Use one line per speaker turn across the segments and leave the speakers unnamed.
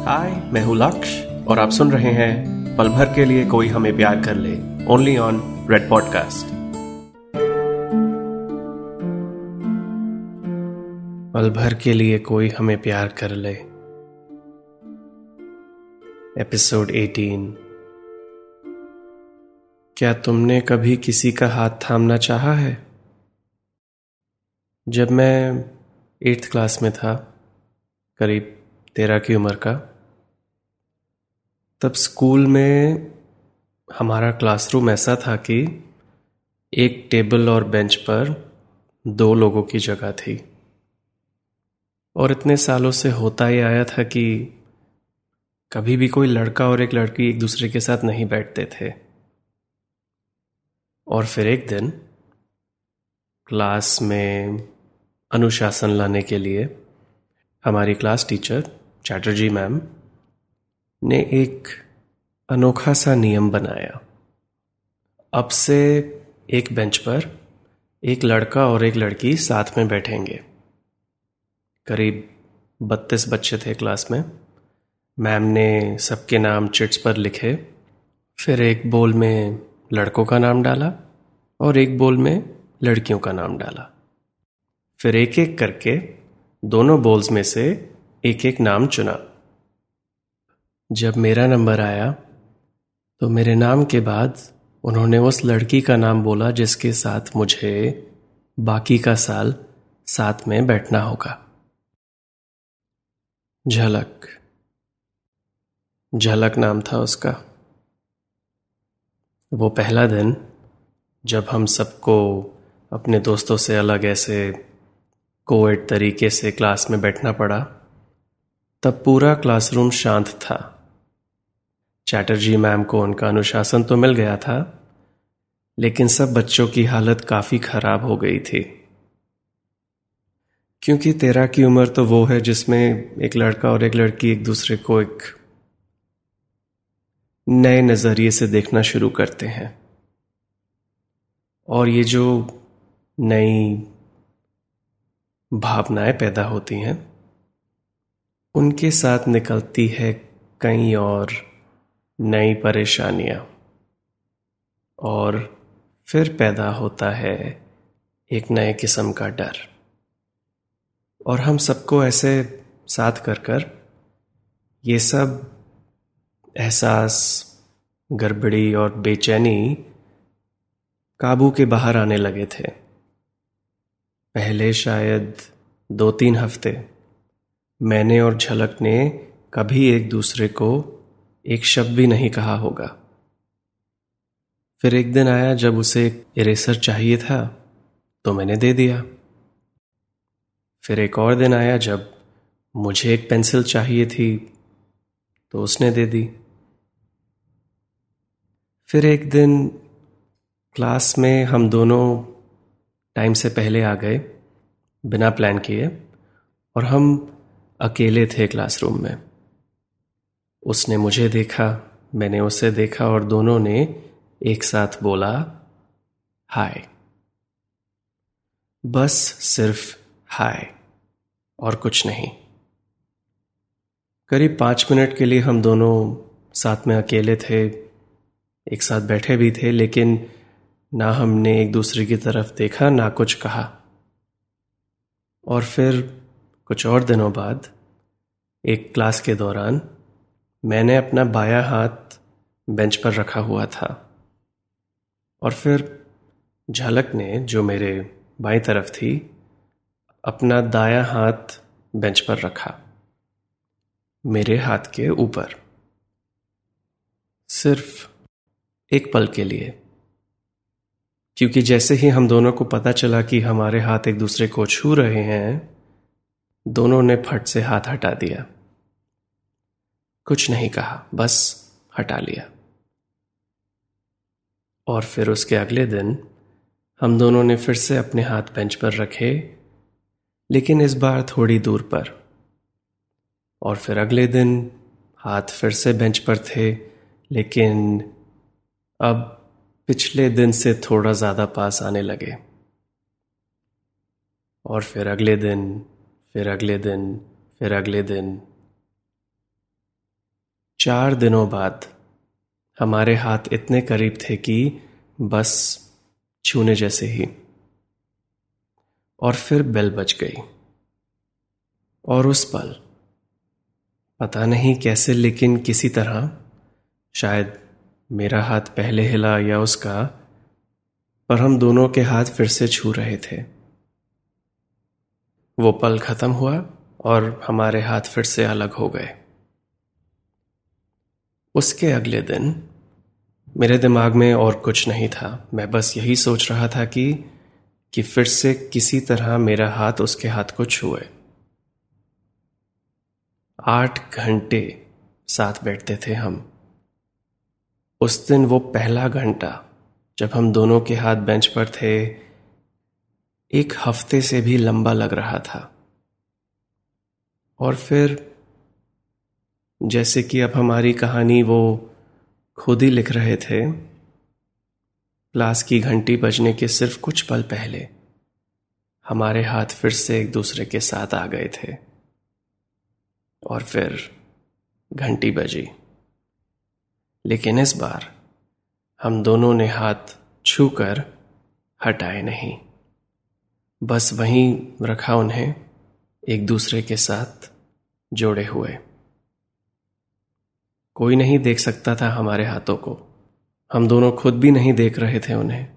हाय मैं हूँ लक्ष्य और आप सुन रहे हैं पल भर के लिए कोई हमें प्यार कर ले ओनली ऑन रेड पॉडकास्ट पल भर के लिए कोई हमें प्यार कर ले. एपिसोड 18 क्या तुमने कभी किसी का हाथ थामना चाहा है? जब मैं एट्थ क्लास में था, करीब तेरह की उम्र का तब स्कूल में हमारा क्लासरूम ऐसा था कि एक टेबल और बेंच पर दो लोगों की जगह थी। और इतने सालों से होता ही आया था कि कभी भी कोई लड़का और एक लड़की एक दूसरे के साथ नहीं बैठते थे। और फिर एक दिन क्लास में अनुशासन लाने के लिए हमारी क्लास टीचर, चैटर्जी मैम ने एक अनोखा सा नियम बनाया। अब से एक बेंच पर एक लड़का और एक लड़की साथ में बैठेंगे। करीब बत्तीस बच्चे थे क्लास में। मैम ने सबके नाम चिट्स पर लिखे। फिर एक बोल में लड़कों का नाम डाला और एक बोल में लड़कियों का नाम डाला। फिर एक एक करके दोनों बोल्स में से एक एक नाम चुना। जब मेरा नंबर आया तो मेरे नाम के बाद उन्होंने उस लड़की का नाम बोला जिसके साथ मुझे बाकी का साल साथ में बैठना होगा। झलक। झलक नाम था उसका। वो पहला दिन, जब हम सबको अपने दोस्तों से अलग ऐसे कोविड तरीके से क्लास में बैठना पड़ा, तब पूरा क्लासरूम शांत था। चैटर्जी मैम को उनका अनुशासन तो मिल गया था, लेकिन सब बच्चों की हालत काफ़ी खराब हो गई थी। क्योंकि तेरह की उम्र तो वो है जिसमें एक लड़का और एक लड़की एक दूसरे को एक नए नज़रिए से देखना शुरू करते हैं। और ये जो नई भावनाएँ पैदा होती हैं, उनके साथ निकलती है कई और नई परेशानियाँ। और फिर पैदा होता है एक नए किस्म का डर। और हम सबको ऐसे साथ कर कर ये सब एहसास, गड़बड़ी और बेचैनी काबू के बाहर आने लगे थे। पहले शायद दो तीन हफ़्ते मैंने और झलक ने कभी एक दूसरे को एक शब्द भी नहीं कहा होगा। फिर एक दिन आया जब उसे एक इरेसर चाहिए था तो मैंने दे दिया। फिर एक और दिन आया जब मुझे एक पेंसिल चाहिए थी तो उसने दे दी। फिर एक दिन क्लास में हम दोनों टाइम से पहले आ गए, बिना प्लान किए, और हम अकेले थे क्लासरूम में। उसने मुझे देखा, मैंने उसे देखा और दोनों ने एक साथ बोला, हाय। बस सिर्फ़ हाय और कुछ नहीं। करीब पाँच मिनट के लिए हम दोनों साथ में अकेले थे, एक साथ बैठे भी थे, लेकिन ना हमने एक दूसरे की तरफ़ देखा, ना कुछ कहा। और फिर कुछ और दिनों बाद, एक क्लास के दौरान मैंने अपना बायां हाथ बेंच पर रखा हुआ था। और फिर झलक ने जो मेरे बाई तरफ़ थी, अपना दायां हाथ बेंच पर रखा, मेरे हाथ के ऊपर। सिर्फ़ एक पल के लिए। क्योंकि जैसे ही हम दोनों को पता चला कि हमारे हाथ एक दूसरे को छू रहे हैं, दोनों ने फट से हाथ हटा दिया। कुछ नहीं कहा, बस हटा लिया। और फिर उसके अगले दिन हम दोनों ने फिर से अपने हाथ बेंच पर रखे, लेकिन इस बार थोड़ी दूर पर। और फिर अगले दिन हाथ फिर से बेंच पर थे, लेकिन अब पिछले दिन से थोड़ा ज़्यादा पास आने लगे। और फिर अगले दिन, फिर अगले दिन, फिर अगले दिन चार दिनों बाद हमारे हाथ इतने करीब थे कि बस छूने जैसे ही। और फिर बेल बज गई। और उस पल, पता नहीं कैसे, लेकिन किसी तरह शायद मेरा हाथ पहले हिला या उसका, पर हम दोनों के हाथ फिर से छू रहे थे। वो पल खत्म हुआ और हमारे हाथ फिर से अलग हो गए। उसके अगले दिन, मेरे दिमाग में और कुछ नहीं था। मैं बस यही सोच रहा था कि कि फिर से किसी तरह मेरा हाथ उसके हाथ को छुए। आठ घंटे साथ बैठते थे हम। उस दिन वो पहला घंटा, जब हम दोनों के हाथ बेंच पर थे, एक हफ़्ते से भी लंबा लग रहा था। और फिर जैसे कि अब हमारी कहानी वो खुद ही लिख रहे थे। क्लास की घंटी बजने के सिर्फ़ कुछ पल पहले हमारे हाथ फिर से एक दूसरे के साथ आ गए थे। और फिर घंटी बजी। लेकिन इस बार हम दोनों ने हाथ छूकर हटाए नहीं। बस वहीं रखा उन्हें एक दूसरे के साथ जोड़े हुए। कोई नहीं देख सकता था हमारे हाथों को। हम दोनों खुद भी नहीं देख रहे थे उन्हें,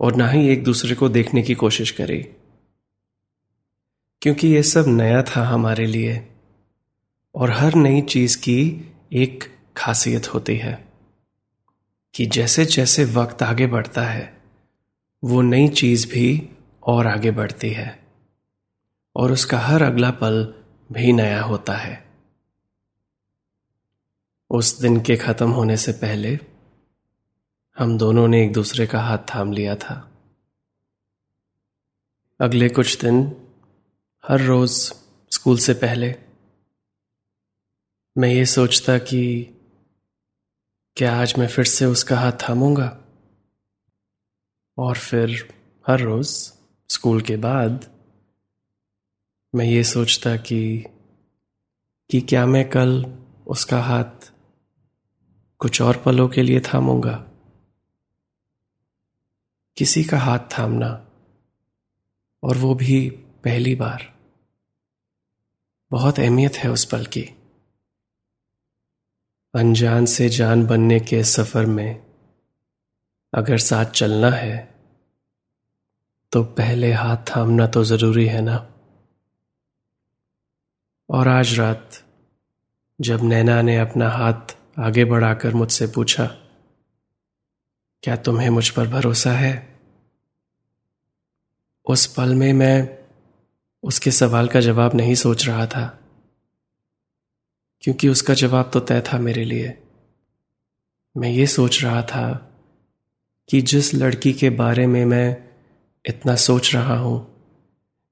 और ना ही एक दूसरे को देखने की कोशिश करी। क्योंकि ये सब नया था हमारे लिए, और हर नई चीज़ की एक खासियत होती है, कि जैसे जैसे वक्त आगे बढ़ता है, वो नई चीज़ भी और आगे बढ़ती है, और उसका हर अगला पल भी नया होता है। उस दिन के खत्म होने से पहले, हम दोनों ने एक दूसरे का हाथ थाम लिया था। अगले कुछ दिन, हर रोज स्कूल से पहले, मैं ये सोचता कि क्या आज मैं फिर से उसका हाथ थामूँगा? और फिर हर रोज स्कूल के बाद, मैं ये सोचता कि कि क्या मैं कल उसका हाथ कुछ और पलों के लिए थामूँगा। किसी का हाथ थामना, और वो भी पहली बार। बहुत अहमियत है उस पल की। अनजान से जान बनने के सफ़र में अगर साथ चलना है तो पहले हाथ थामना तो ज़रूरी है ना? और आज रात, जब नैना ने अपना हाथ आगे बढ़ाकर मुझसे पूछा, क्या तुम्हें मुझ पर भरोसा है? उस पल में मैं उसके सवाल का जवाब नहीं सोच रहा था, क्योंकि उसका जवाब तो तय था मेरे लिए। मैं ये सोच रहा था कि जिस लड़की के बारे में मैं इतना सोच रहा हूँ,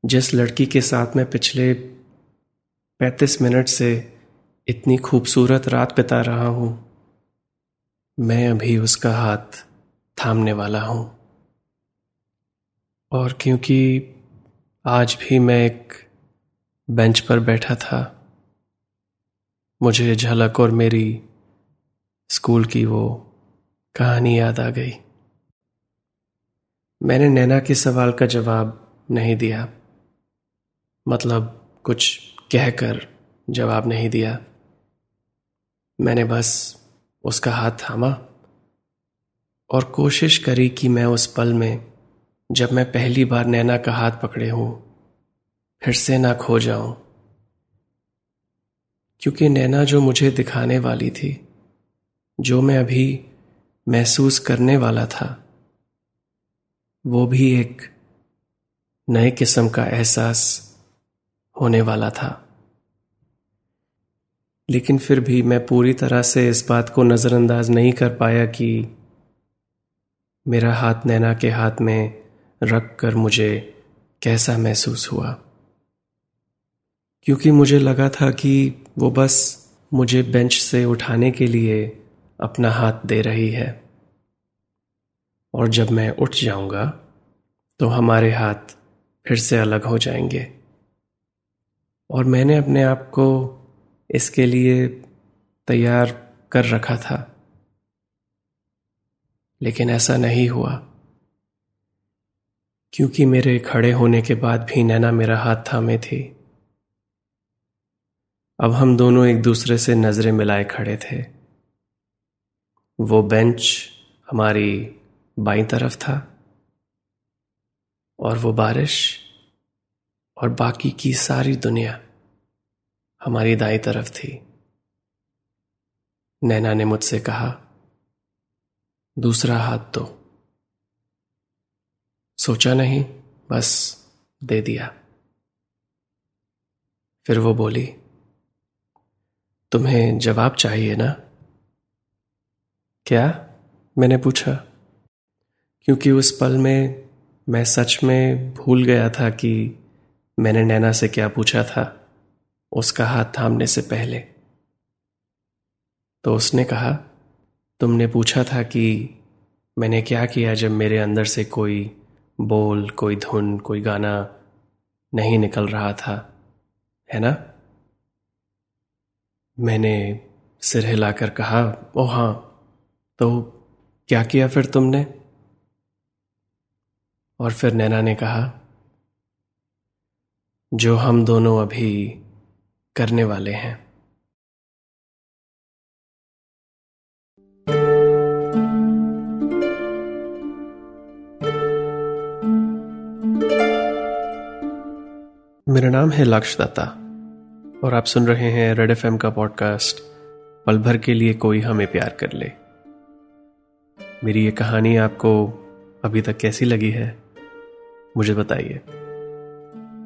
जिस लड़की के साथ मैं पिछले पैंतीस मिनट से इतनी खूबसूरत रात बिता रहा हूँ। मैं अभी उसका हाथ थामने वाला हूँ। और क्योंकि आज भी मैं एक बेंच पर बैठा था, मुझे झलक और मेरी स्कूल की वो कहानी याद आ गई। मैंने नैना के सवाल का जवाब नहीं दिया मतलब कुछ कहकर जवाब नहीं दिया। मैंने बस उसका हाथ थामा और कोशिश करी कि मैं उस पल में, जब मैं पहली बार नैना का हाथ पकड़े हूँ, फिर से ना खो जाऊँ। क्योंकि नैना जो मुझे दिखाने वाली थी, जो मैं अभी महसूस करने वाला था, वो भी एक नए किस्म का एहसास होने वाला था। लेकिन फिर भी मैं पूरी तरह से इस बात को नज़रअंदाज नहीं कर पाया कि मेरा हाथ नैना के हाथ में रख कर मुझे कैसा महसूस हुआ। क्योंकि मुझे लगा था कि वो बस मुझे बेंच से उठाने के लिए अपना हाथ दे रही है। और जब मैं उठ जाऊँगा तो हमारे हाथ फिर से अलग हो जाएँगे। और मैंने अपने आप को इसके लिए तैयार कर रखा था। लेकिन ऐसा नहीं हुआ। क्योंकि मेरे खड़े होने के बाद भी नैना मेरा हाथ थामे थी। अब हम दोनों एक दूसरे से नज़रें मिलाए खड़े थे। वो बेंच हमारी बाई तरफ़ था और वो बारिश और बाकी की सारी दुनिया। हमारी दाई तरफ़ थी। नैना ने मुझसे कहा, दूसरा हाथ दो। सोचा नहीं, बस दे दिया। फिर वो बोली, तुम्हें जवाब चाहिए ना? क्या? मैंने पूछा। क्योंकि उस पल में मैं सच में भूल गया था कि मैंने नैना से क्या पूछा था। उसका हाथ थामने से पहले। तो उसने कहा, तुमने पूछा था कि मैंने क्या किया जब मेरे अंदर से कोई बोल, कोई धुन, कोई गाना नहीं निकल रहा था, है ना? मैंने सिर हिलाकर कहा, ओ हाँ तो क्या किया फिर तुमने? और फिर नैना ने कहा, जो हम दोनों अभी करने वाले हैं। मेरा नाम है लक्ष्य दत्ता और आप सुन रहे हैं रेड एफएम का पॉडकास्ट, पल भर के लिए कोई हमें प्यार कर ले। मेरी ये कहानी आपको अभी तक कैसी लगी है, मुझे बताइए।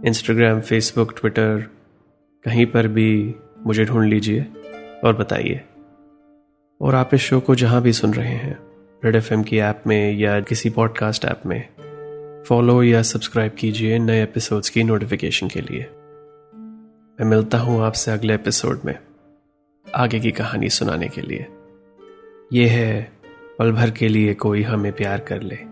इंस्टाग्राम फेसबुक ट्विटर कहीं पर भी मुझे ढूंढ लीजिए और बताइए। और आप इस शो को जहाँ भी सुन रहे हैं, रेड एफएम की ऐप में या किसी पॉडकास्ट ऐप में, फॉलो या सब्सक्राइब कीजिए नए एपिसोड्स की नोटिफिकेशन के लिए। मैं मिलता हूँ आपसे अगले एपिसोड में, आगे की कहानी सुनाने के लिए। यह है पल भर के लिए कोई हमें प्यार कर ले।